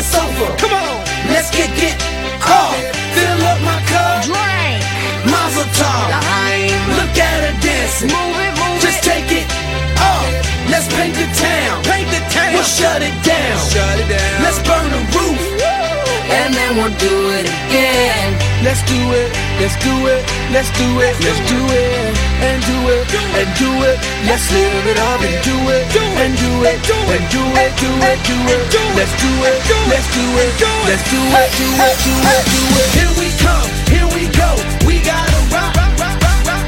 that's over. Come on, let's get get off. Fill up my cup. Drink. Mazel tov. Look at her dancing. Move it, move Just take it off. Let's paint the town. Paint the town. We'll shut it down. Shut it down. Let's burn the roof. And then we'll do it again. Let's do it, let's do it, let's do it, let's do it, and do it, and do it. Let's live it up and do it, and do it, and do it, and do it, do it. Let's do it, let's do it, let's do it, do it, do it, do it. Here we come, here we go. We gotta rock.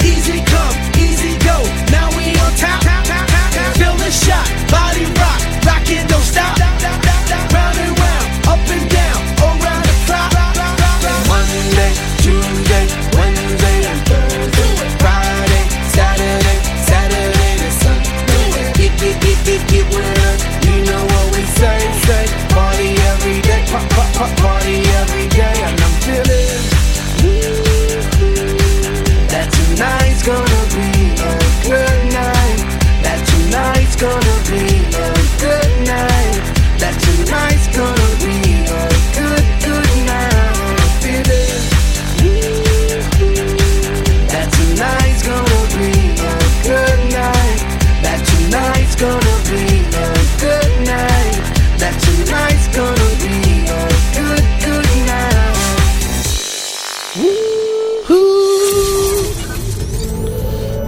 Easy come, easy go. Now we on top. Feel the shot, body rock. Rock it, don't stop. Pop, pop,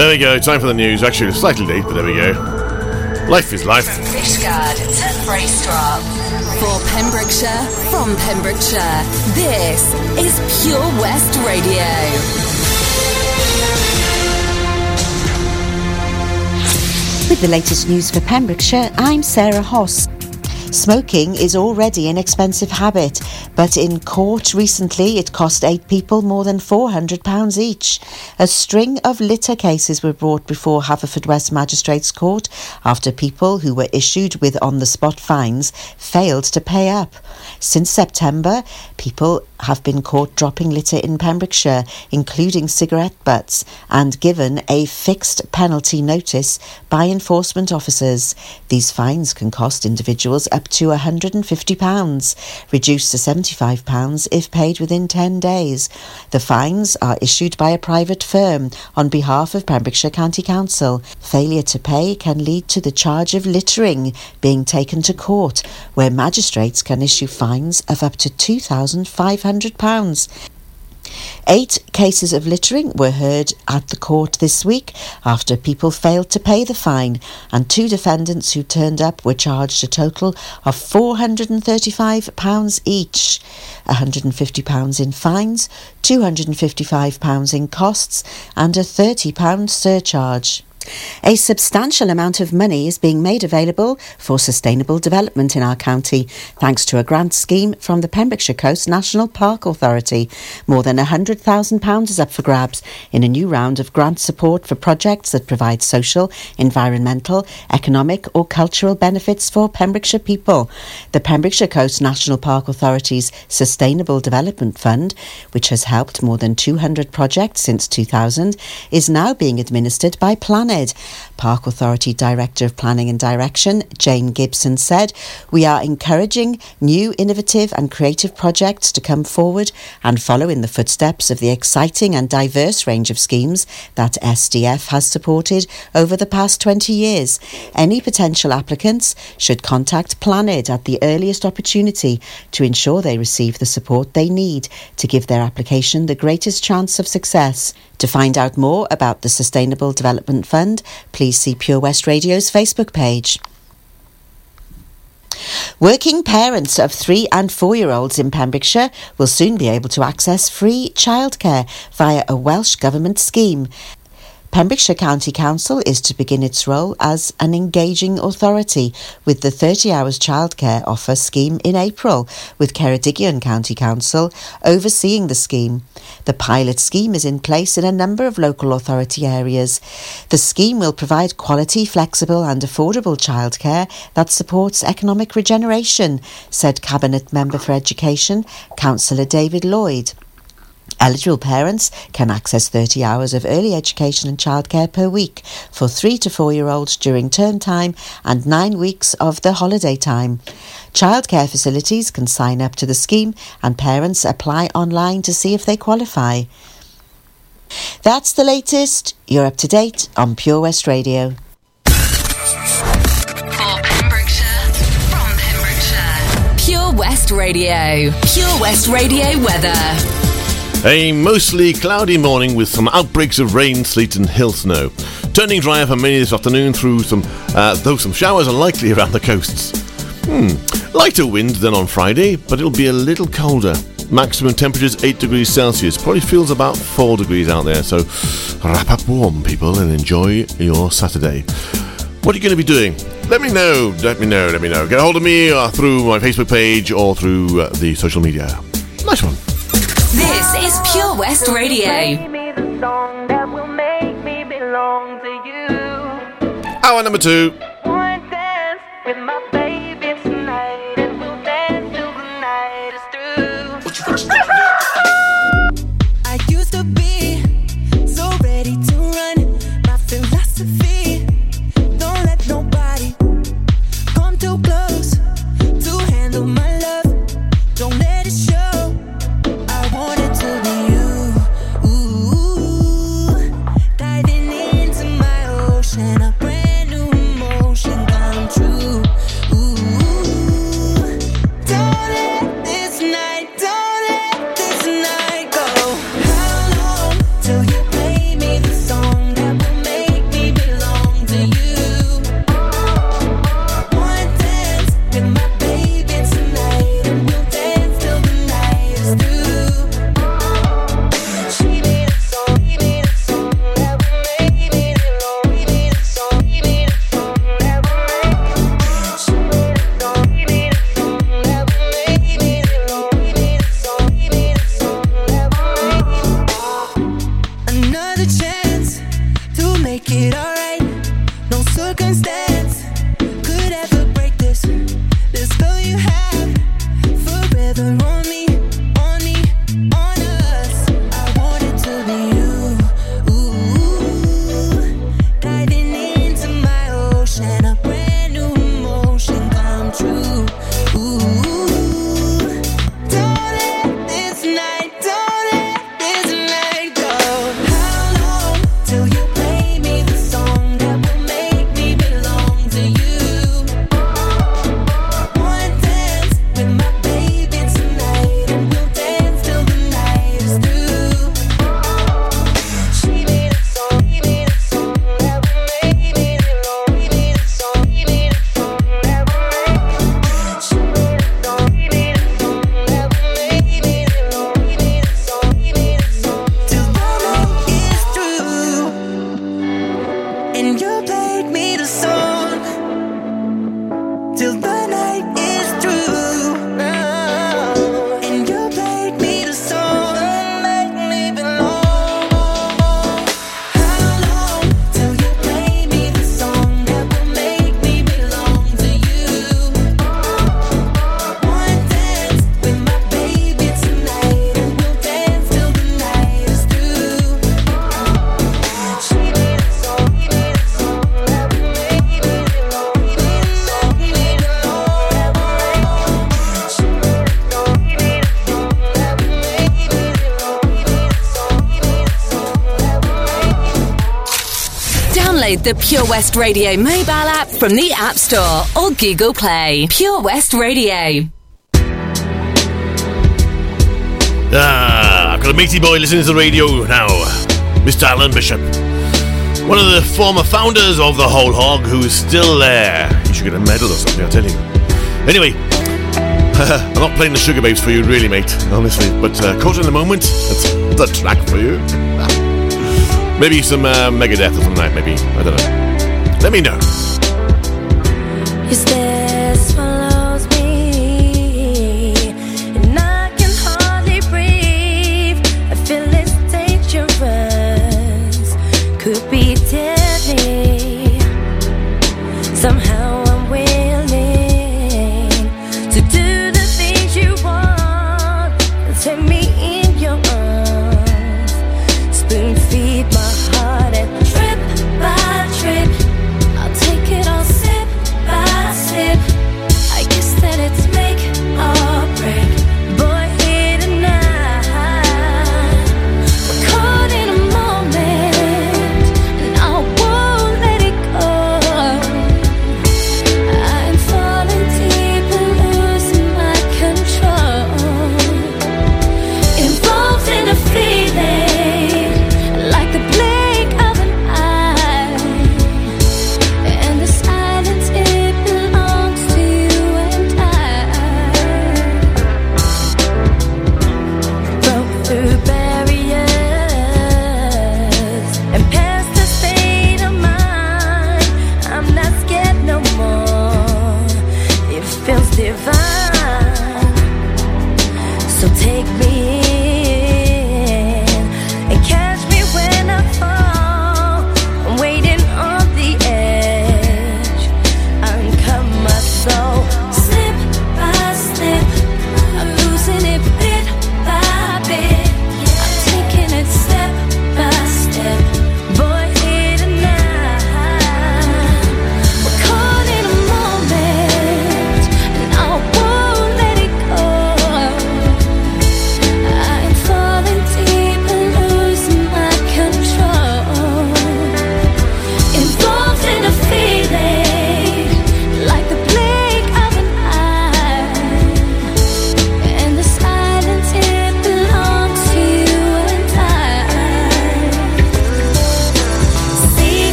There we go. Time for the news. Actually, it's slightly late, but there we go. Life is life. From Fishguard to Bracestrop. For Pembrokeshire, from Pembrokeshire, this is Pure West Radio. With the latest news for Pembrokeshire, I'm Sarah Hoss. Smoking is already an expensive habit, but in court recently it cost eight people more than £400 each. A string of litter cases were brought before Haverfordwest Magistrates Court after people who were issued with on the spot fines failed to pay up. Since September, people have been caught dropping litter in Pembrokeshire, including cigarette butts, and given a fixed penalty notice by enforcement officers. These fines can cost individuals up to £150, reduced to £75 if paid within 10 days. The fines are issued by a private firm on behalf of Pembrokeshire County Council. Failure to pay can lead to the charge of littering being taken to court, where magistrates can issue fines of up to £2,500. Eight cases of littering were heard at the court this week after people failed to pay the fine, and two defendants who turned up were charged a total of £435 each £150 in fines, £255 in costs, and a £30 surcharge. A substantial amount of money is being made available for sustainable development in our county thanks to a grant scheme from the Pembrokeshire Coast National Park Authority. More than £100,000 is up for grabs in a new round of grant support for projects that provide social, environmental, economic or cultural benefits for Pembrokeshire people. The Pembrokeshire Coast National Park Authority's Sustainable Development Fund, which has helped more than 200 projects since 2000, is now being administered by Park Authority Director of Planning and Direction, Jane Gibson, said, We are encouraging new, innovative, and creative projects to come forward and follow in the footsteps of the exciting and diverse range of schemes that SDF has supported over the past 20 years. Any potential applicants should contact PLANED at the earliest opportunity to ensure they receive the support they need to give their application the greatest chance of success. To find out more about the Sustainable Development Fund, please see Pure West Radio's Facebook page. Working parents of three and four year olds in Pembrokeshire will soon be able to access free childcare via a Welsh Government scheme. Pembrokeshire County Council is to begin its role as an engaging authority with the 30 hours childcare offer scheme in April, with Ceredigion County Council overseeing the scheme. The pilot scheme is in place in a number of local authority areas. The scheme will provide quality, flexible, and affordable childcare that supports economic regeneration, said Cabinet Member for Education, Councillor David Lloyd. Eligible parents can access 30 hours of early education and childcare per week for 3 to 4 year olds during term time and 9 weeks of the holiday time. Childcare facilities can sign up to the scheme and parents apply online to see if they qualify. That's the latest. You're up to date on Pure West Radio. For Pembrokeshire, from Pembrokeshire. Pure West Radio. Pure West Radio weather. A mostly cloudy morning with some outbreaks of rain, sleet, and hill snow. Turning drier for many this afternoon through some, uh, though some showers are likely around the coasts. Hmm, lighter wind than on Friday, but it'll be a little colder. Maximum temperatures 8 degrees Celsius. Probably feels about 4 degrees out there, so wrap up warm, people, and enjoy your Saturday. What are you going to be doing? Let me know, let me know, let me know. Get a hold of me uh, through my Facebook page or through uh, the social media. Nice one. This is Pure West Radio. Hour number two. The Pure West Radio mobile app from the App Store or Google Play. Pure West Radio. Ah, I've got a matey boy listening to the radio now. Mr. Alan Bishop. One of the former founders of the Whole Hog who is still there. You should get a medal or something, I'll tell you. Anyway, I'm not playing the Sugababes for you, really, mate, honestly. But uh, Caught in the Moment, that's the track for you. Maybe some uh, Megadeth or something like that, maybe. I don't know. Let me know.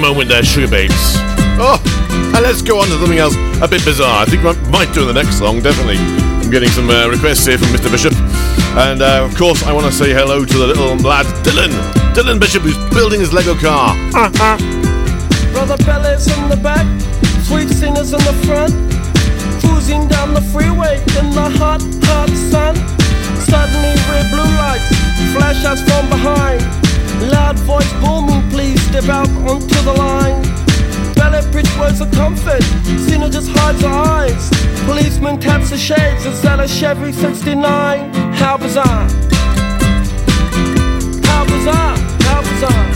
Moment there, Sugababes. Oh, and let's go on to something else a bit bizarre. I think I might do the next song, definitely. I'm getting some uh, requests here from Mr. Bishop. And uh, of course, I want to say hello to the little lad, Dylan. Dylan Bishop, who's building his Lego car. Brother Bellas in the back, sweet singers in the front. Cruising down the freeway in the hot, hot sun. Suddenly, red blue lights flash us from behind. Loud voice booming, please step out onto the line. Ballet bridge words of comfort, Sina just hides her eyes. Policeman taps the shades, is that a Chevy 69? How bizarre! How bizarre! How bizarre!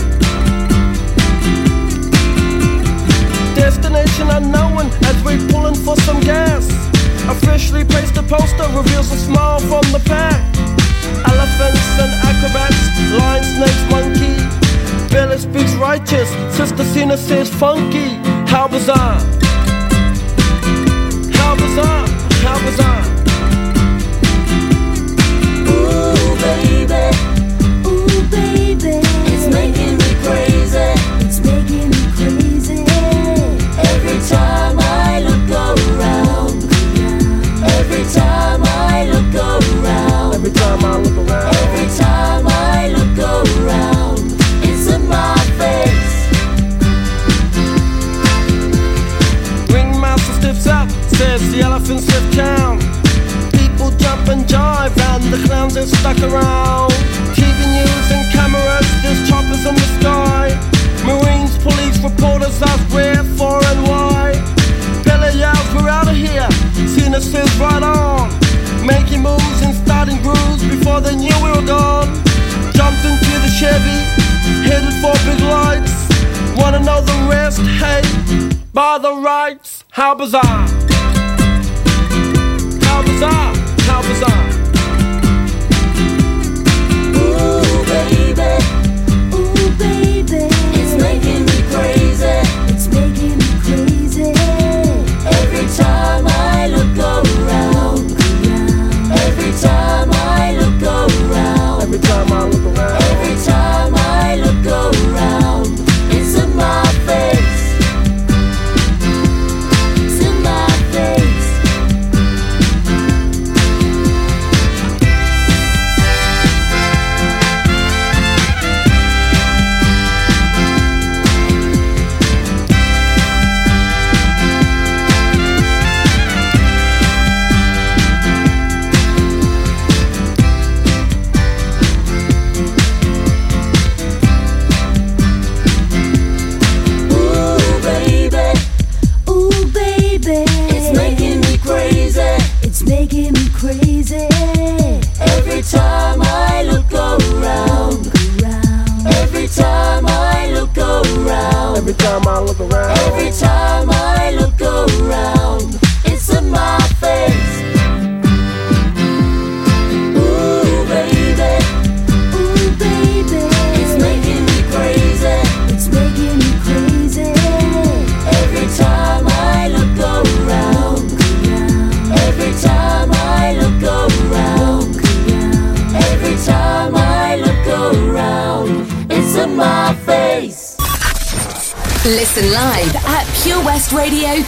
Destination unknown as we're pulling for some gas. Officially placed a poster reveals a smile from the pack. Elephants and acrobats, lion, snakes, monkey. Billy speaks righteous, Sister Sina says funky. How bizarre! How bizarre! How bizarre! Ooh, stuck around. TV news and cameras, there's choppers in the sky. Marines, police, reporters ask where, for, and why. Billy yells, we're out of here. Sina says, right on. Making moves and starting grooves before they knew we were gone. Jumped into the Chevy, headed for big lights. Wanna know the rest? Hey, by the rights, how bizarre! How bizarre! How bizarre!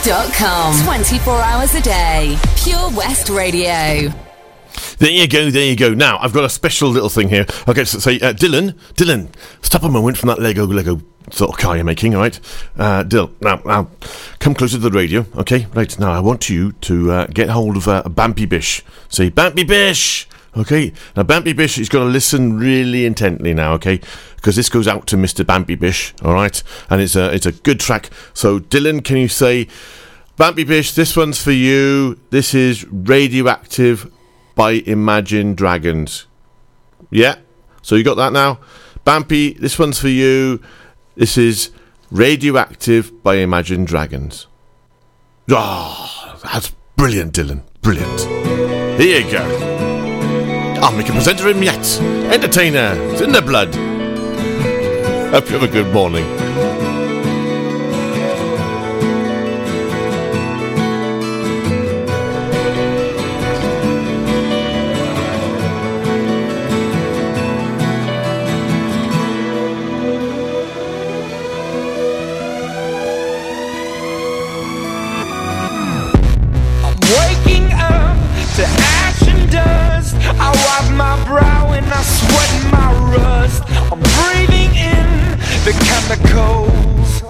purewestradio.com. 24 hours a day. Pure West Radio. There you go, there you go. Now, I've got a special little thing here. Okay, so say, uh, Dylan, Dylan, stop a moment from that Lego, Lego sort of car you're making, all right? Uh, Dylan, now, now, come closer to the radio, okay? Right, now I want you to uh, get hold of uh, Bampy Bish. Say, Bampy Bish! Okay, now Bampy Bish is going to listen really intently now, okay? Because this goes out to Mr. Bampy Bish, all right? And it's a, it's a good track. So, Dylan, can you say, Bampy Bish, this one's for you. This is Radioactive by Imagine Dragons. Yeah? So you got that now? Bampy, this one's for you. This is Radioactive by Imagine Dragons. Ah, that's brilliant, Dylan. Brilliant. Here you go. I'll make a presenter him yet. Entertainer. It's in the blood. Hope you have a good morning. I sweat my rust. I'm breathing in the chemicals.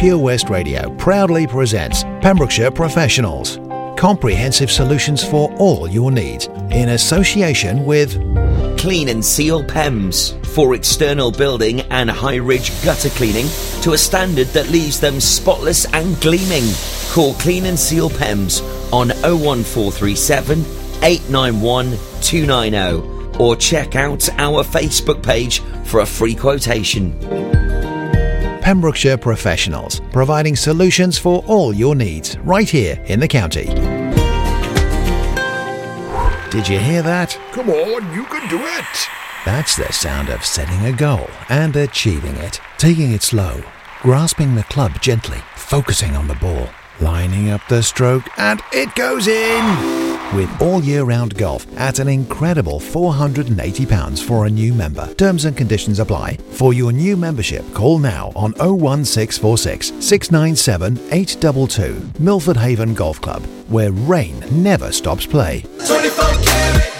Pure West Radio proudly presents Pembrokeshire Professionals. Comprehensive solutions for all your needs in association with Clean and Seal PEMS for external building and high ridge gutter cleaning to a standard that leaves them spotless and gleaming. Call Clean and Seal PEMS on 01437 891 290 or check out our Facebook page for a free quotation. Pembrokeshire Professionals, providing solutions for all your needs right here in the county. Did you hear that? Come on, you can do it. That's the sound of setting a goal and achieving it. Taking it slow, grasping the club gently, focusing on the ball, lining up the stroke, and it goes in! With all year round golf at an incredible £480 for a new member. Terms and conditions apply. For your new membership, call now on 01646 697 822. Milford Haven Golf Club, where rain never stops play. 24 Carat.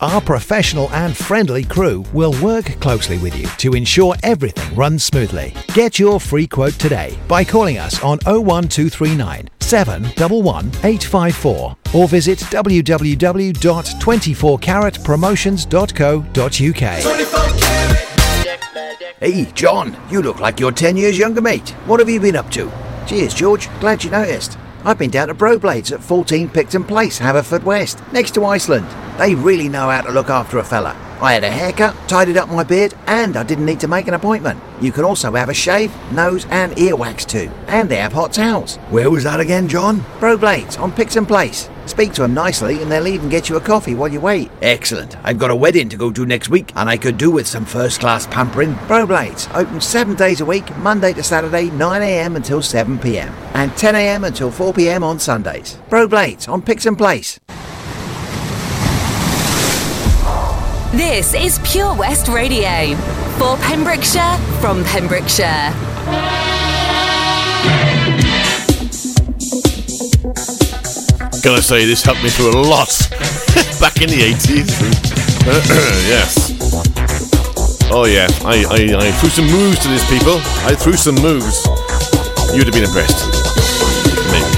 Our professional and friendly crew will work closely with you to ensure everything runs smoothly. Get your free quote today by calling us on 01239 711 854 or visit www.24caratpromotions.co.uk. 24 Carat. Hey, John, you look like you're 10 years younger, mate. What have you been up to? Cheers, George. Glad you noticed. I've been down to Broblades at 14 Picton Place, Haverfordwest, next to Iceland. They really know how to look after a fella. I had a haircut, tidied up my beard, and I didn't need to make an appointment. You can also have a shave, nose, and ear wax too. And they have hot towels. Where was that again, John? Broblades on Picton Place. Speak to them nicely and they'll even get you a coffee while you wait. Excellent. I've got a wedding to go to next week, and I could do with some first class pampering. Broblades open seven days a week, Monday to Saturday, 9am until 7pm, and 10am until 4pm on Sundays. Broblades on Picton Place. This is Pure West Radio for Pembrokeshire from Pembrokeshire. Gotta say, this helped me through a lot back in the 80s. yes. Oh, yeah. I, I, I threw some moves to these people. I threw some moves. You'd have been impressed. Maybe.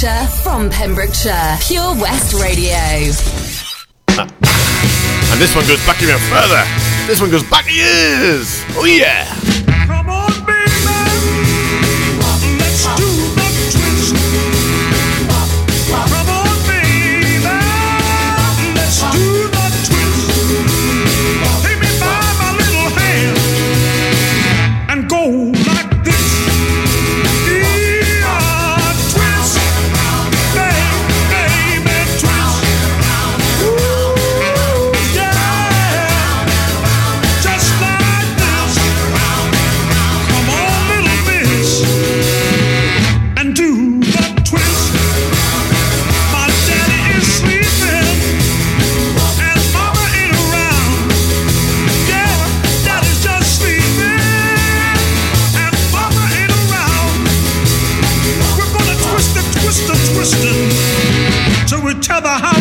Pembrokeshire from Pembrokeshire. Pure West Radio. And this one goes back even further. This one goes back years. Oh yeah. twisting to each other. How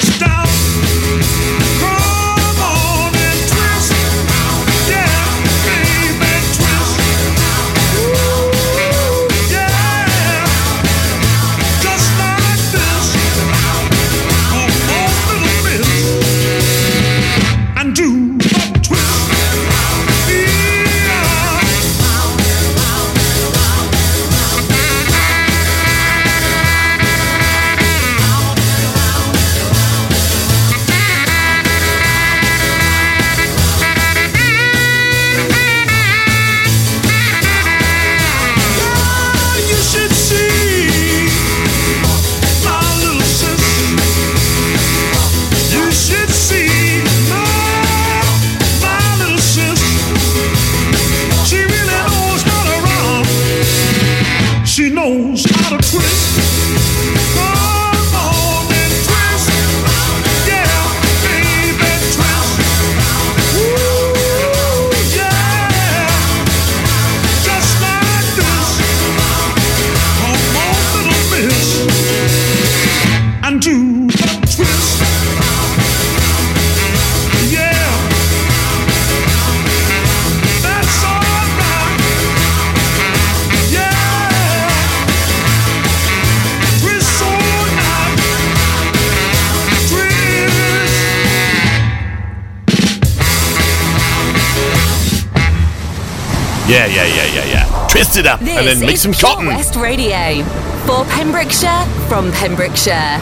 and then make some cotton. West Radio for Pembrokeshire from Pembrokeshire.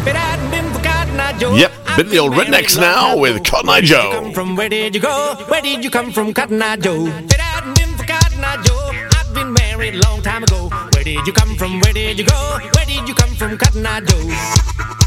Yep, bit of the old rednecks now with Cotton Eye Joe. From where did you go? Where did you come from, Cotton Eye Joe? I've been married a long time ago. Where did you come from? Where did you go? Where did you come from, Cotton Eye Joe?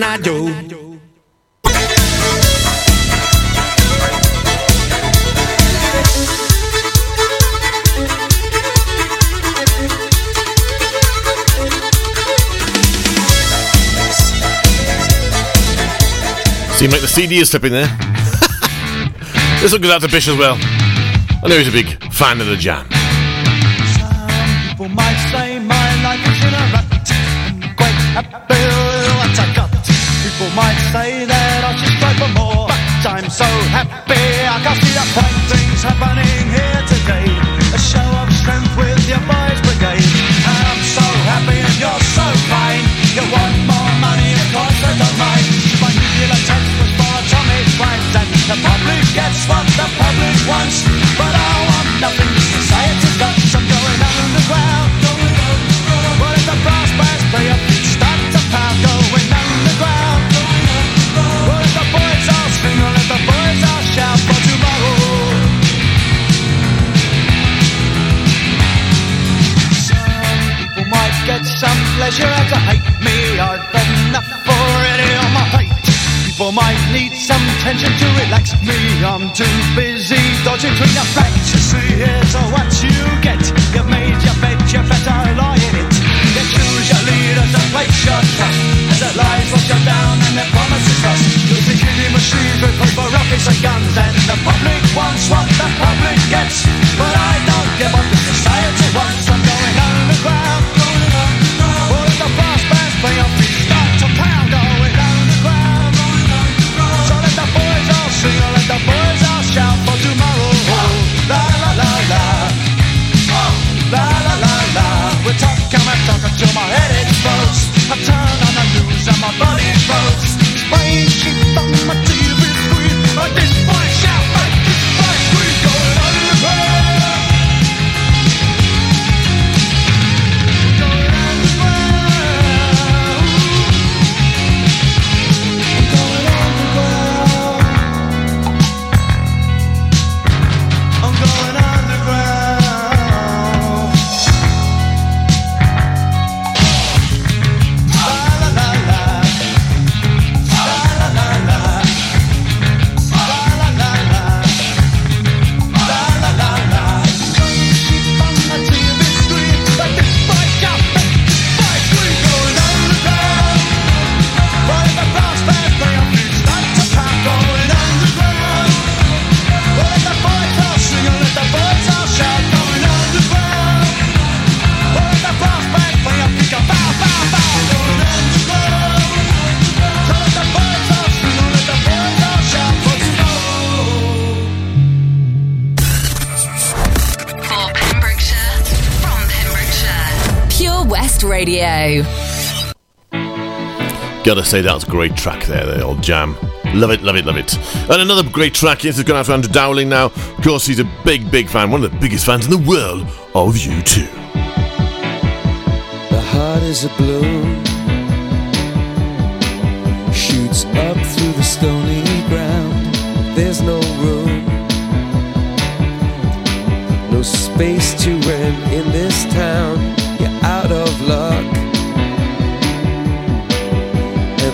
From, Cotton Eye Joe? Seemed like the CD is slipping there. this one goes out to Bish as well. I know he's a big fan of the jam. People might say my life is in a rut. I'm quite happy might say that I should strive for more. But I'm so happy I can see the fine things happening here today. A show of strength with your boys' brigade. And I'm so happy and you're so kind. You want more money, of course I don't mind. My nuclear test was for atomic crimes. And the public gets what the public wants. But I want nothing society's got. So I'm going underground. Well, if the bands play pleasure out to hate me. I've had enough already on my plate. People might need some tension to relax me. I'm too busy dodging between the facts. You see, here's what you get. You've made your bed, you better lie in it. You choose your leaders and place your trust. As their lies wash you down and their promises rust. You'll be killing machines with paper rockets and guns. And the public wants what the public gets. But I don't give up the society wants. I'm brass Gotta say, that was a great track there, the old jam. Love it, love it, love it. And another great track, is going out to Andrew Dowling now. Of course, he's a big, big fan, one of the biggest fans in the world of U2. The heart is a balloon, shoots up through the stony ground. There's no room, no space to rent in this town. You're out of luck.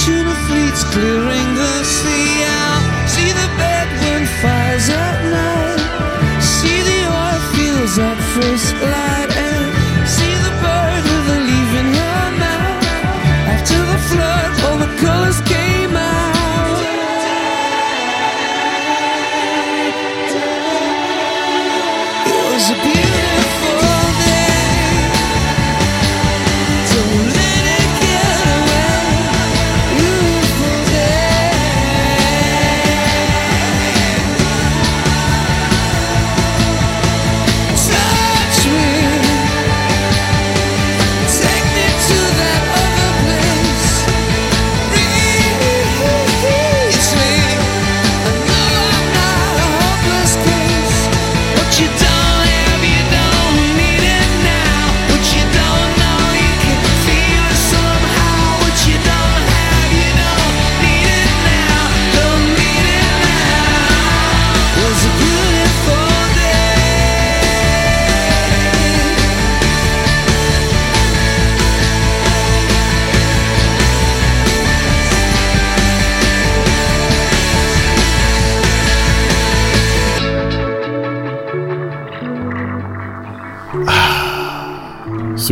tuna fleets clearing the sea out. See the bedroom fires at night. See the oil fields at first light.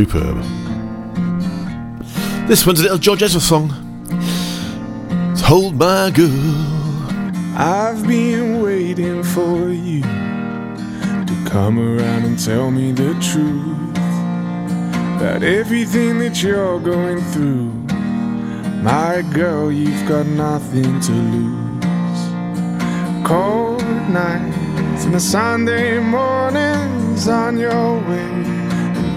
Superb. This one's a little George Ezra song. It's Hold My Girl. I've been waiting for you to come around and tell me the truth about everything that you're going through. My girl, you've got nothing to lose. Cold nights and the Sunday mornings on your way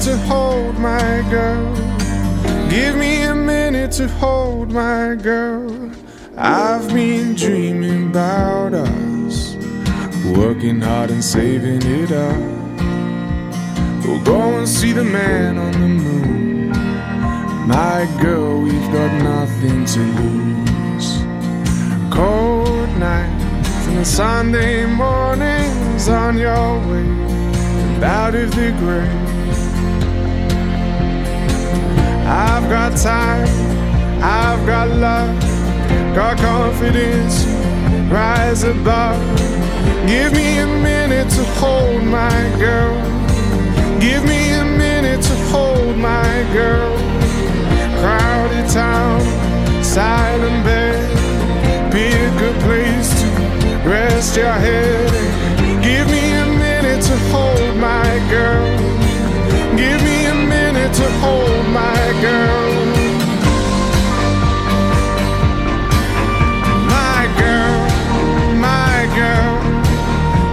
minute to hold my girl. Give me a minute to hold my girl. I've been dreaming about us, working hard and saving it up. We'll go and see the man on the moon. My girl, we've got nothing to lose. Cold nights and Sunday mornings on your way out of the grave. I've got time, I've got love, got confidence, rise above. Give me a minute to hold my girl. Give me a minute to hold my girl. crowded town, silent bed. Pick a good place to rest your head. Give me a minute to hold my girl. Give me minute to hold my girl. My girl, my girl.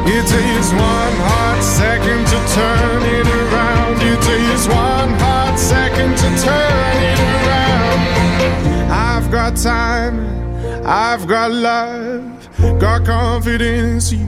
It takes one hot second to turn it around. It takes one hot second to turn it around. I've got time, I've got love, got confidence. You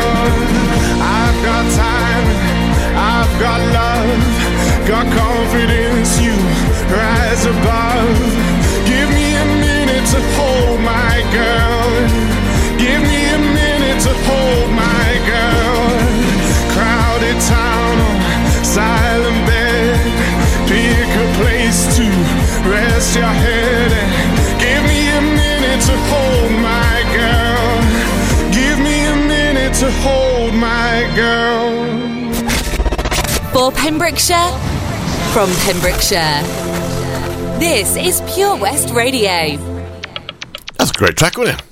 Got confidence. You rise above. Give me a minute to hold my girl. Give me a minute to hold my girl. Crowded town, silent bed. Pick a place to rest your head. Give me a minute to hold my girl. Give me a minute to hold my girl. For Pembrokeshire, from Pembrokeshire. This is Pure West Radio. That's a great track, wasn't it?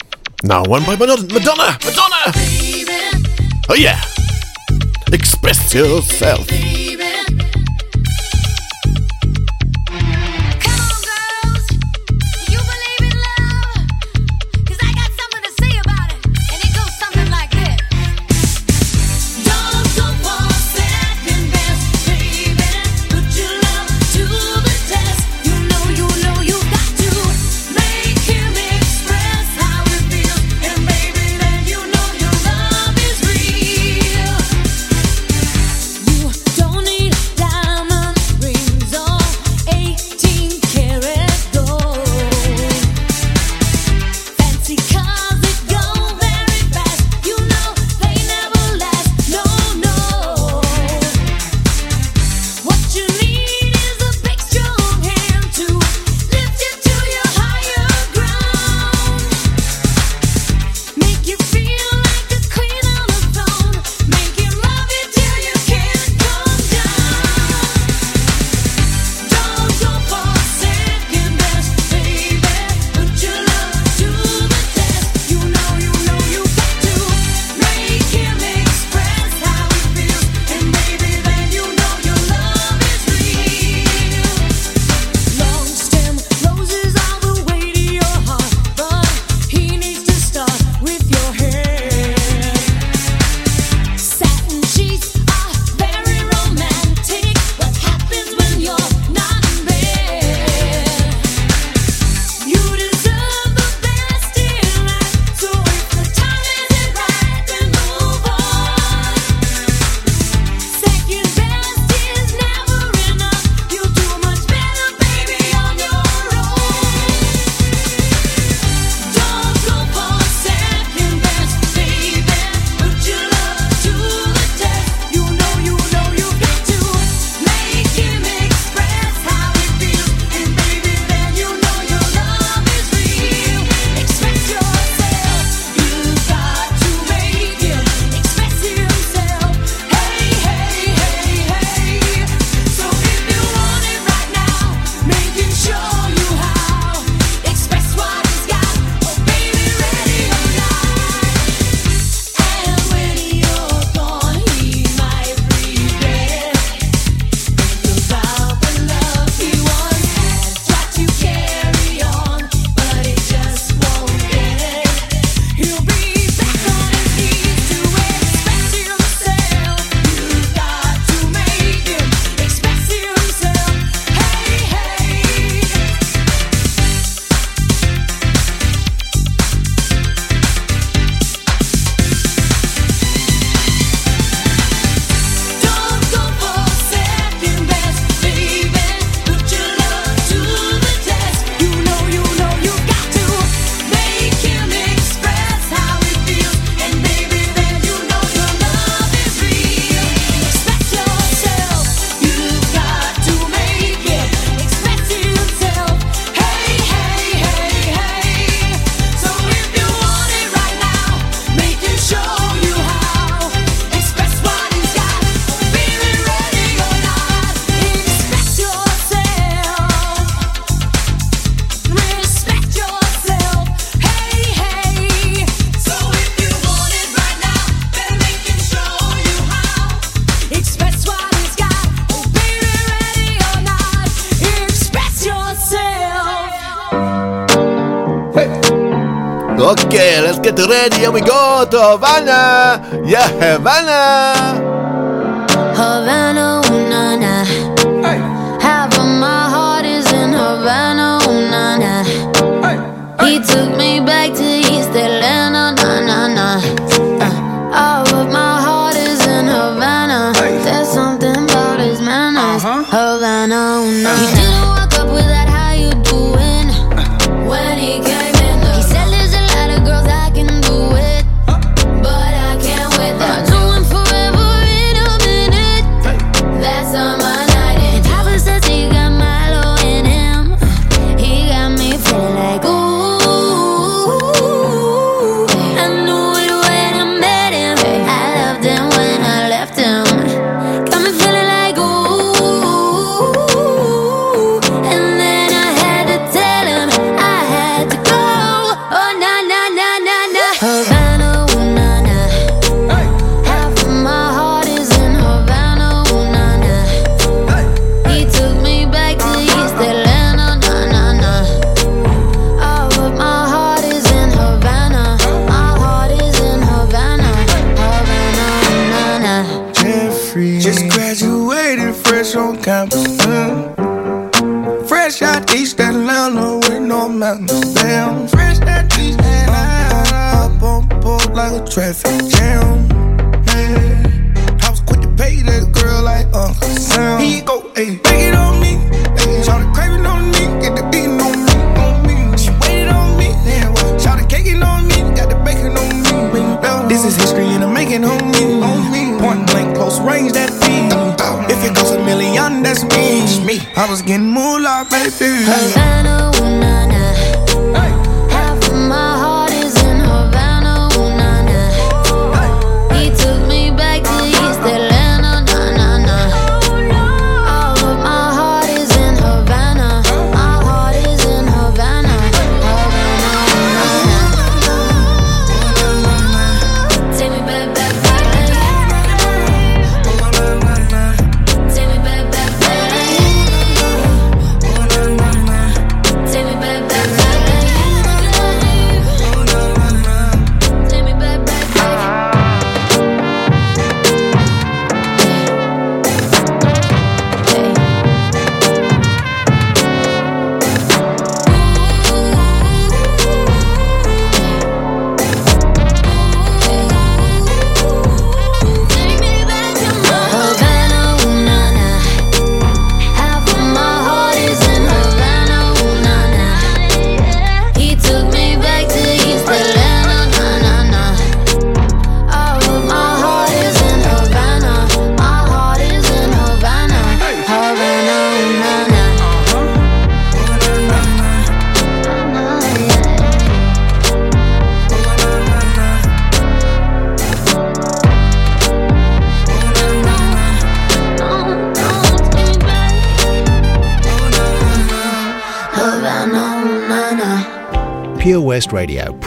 Now one by Madonna. Madonna! Madonna! Oh yeah! Express yourself.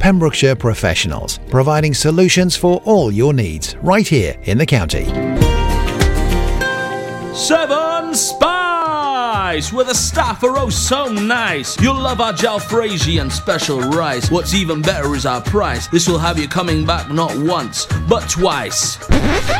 Pembrokeshire professionals, providing solutions for all your needs right here in the county. Seven Spice with a staffer oh so nice. You'll love our jalfrezi and special rice. What's even better is our price. This will have you coming back not once, but twice.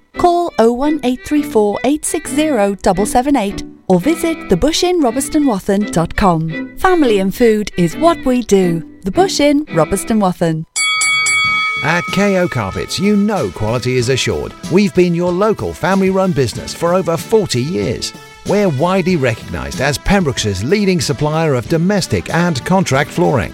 Call 01834 860 778 or visit thebushinrobertsonwathen.com. Family and food is what we do. The Bush Inn, Robeston Wathen. At KO Carpets, you know quality is assured. We've been your local family run business for over 40 years. We're widely recognised as Pembroke's leading supplier of domestic and contract flooring.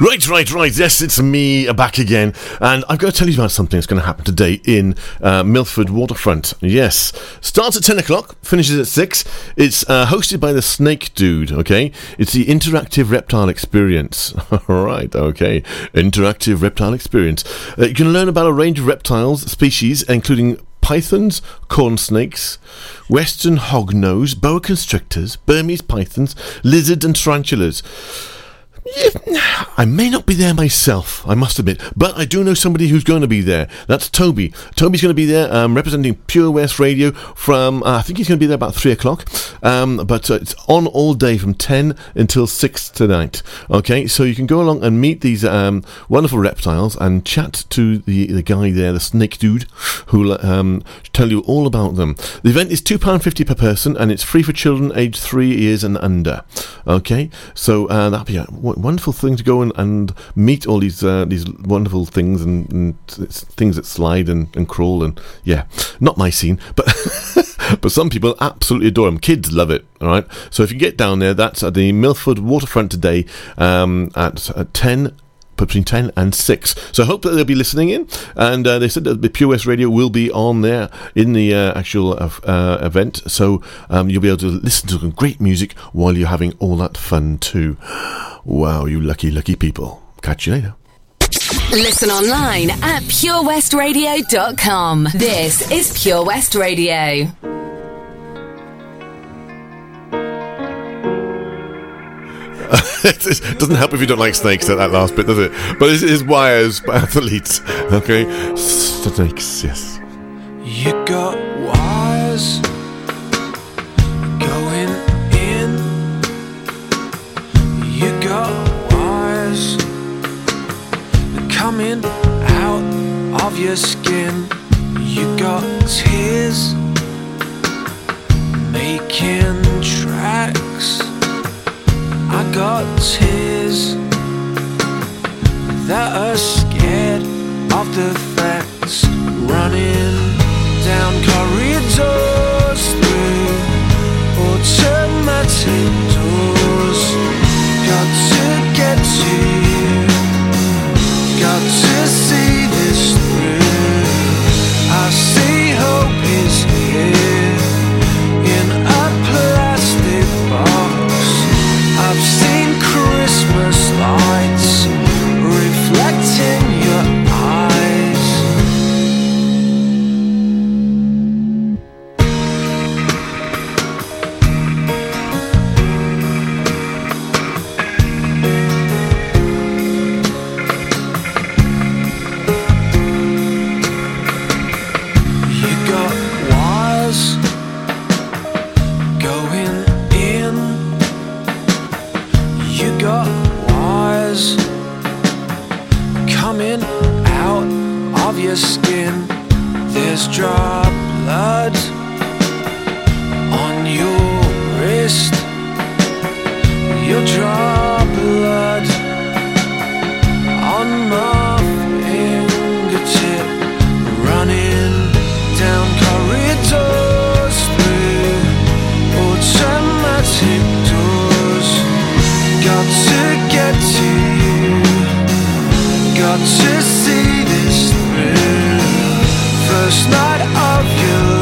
Right, right, right. Yes, it's me uh, back again, and I've got to tell you about something that's going to happen today in uh, Milford Waterfront. Yes, starts at ten o'clock, finishes at six. It's uh, hosted by the Snake Dude. Okay, it's the interactive reptile experience. All right, okay, interactive reptile experience. Uh, you can learn about a range of reptiles species, including pythons, corn snakes, western hognose, boa constrictors, Burmese pythons, lizards, and tarantulas. I may not be there myself, I must admit, but I do know somebody who's going to be there. That's Toby. Toby's going to be there um, representing Pure West Radio from, uh, I think he's going to be there about 3 o'clock, um, but uh, it's on all day from 10 until 6 tonight. Okay, so you can go along and meet these um, wonderful reptiles and chat to the, the guy there, the snake dude, who will um, tell you all about them. The event is £2.50 per person and it's free for children aged 3 years and under. Okay, so uh, that'll be a w- wonderful thing to go and, and meet all these uh, these wonderful things and, and things that slide and, and crawl and yeah, not my scene, but but some people absolutely adore them. Kids love it. All right, so if you get down there, that's at the Milford Waterfront today um, at, at ten between 10 and 6. So I hope that they'll be listening in. And uh, they said that the Pure West Radio will be on there in the uh, actual uh, uh, event. So um, you'll be able to listen to some great music while you're having all that fun too. Wow, you lucky, lucky people. Catch you later. Listen online at purewestradio.com. This is Pure West Radio. it doesn't help if you don't like snakes at that last bit, does it? But it is wires by athletes. Okay, snakes. Yes. You got wires going in. You got wires coming out of your skin. You got tears Got tears that are scared of the to see this through. First night of your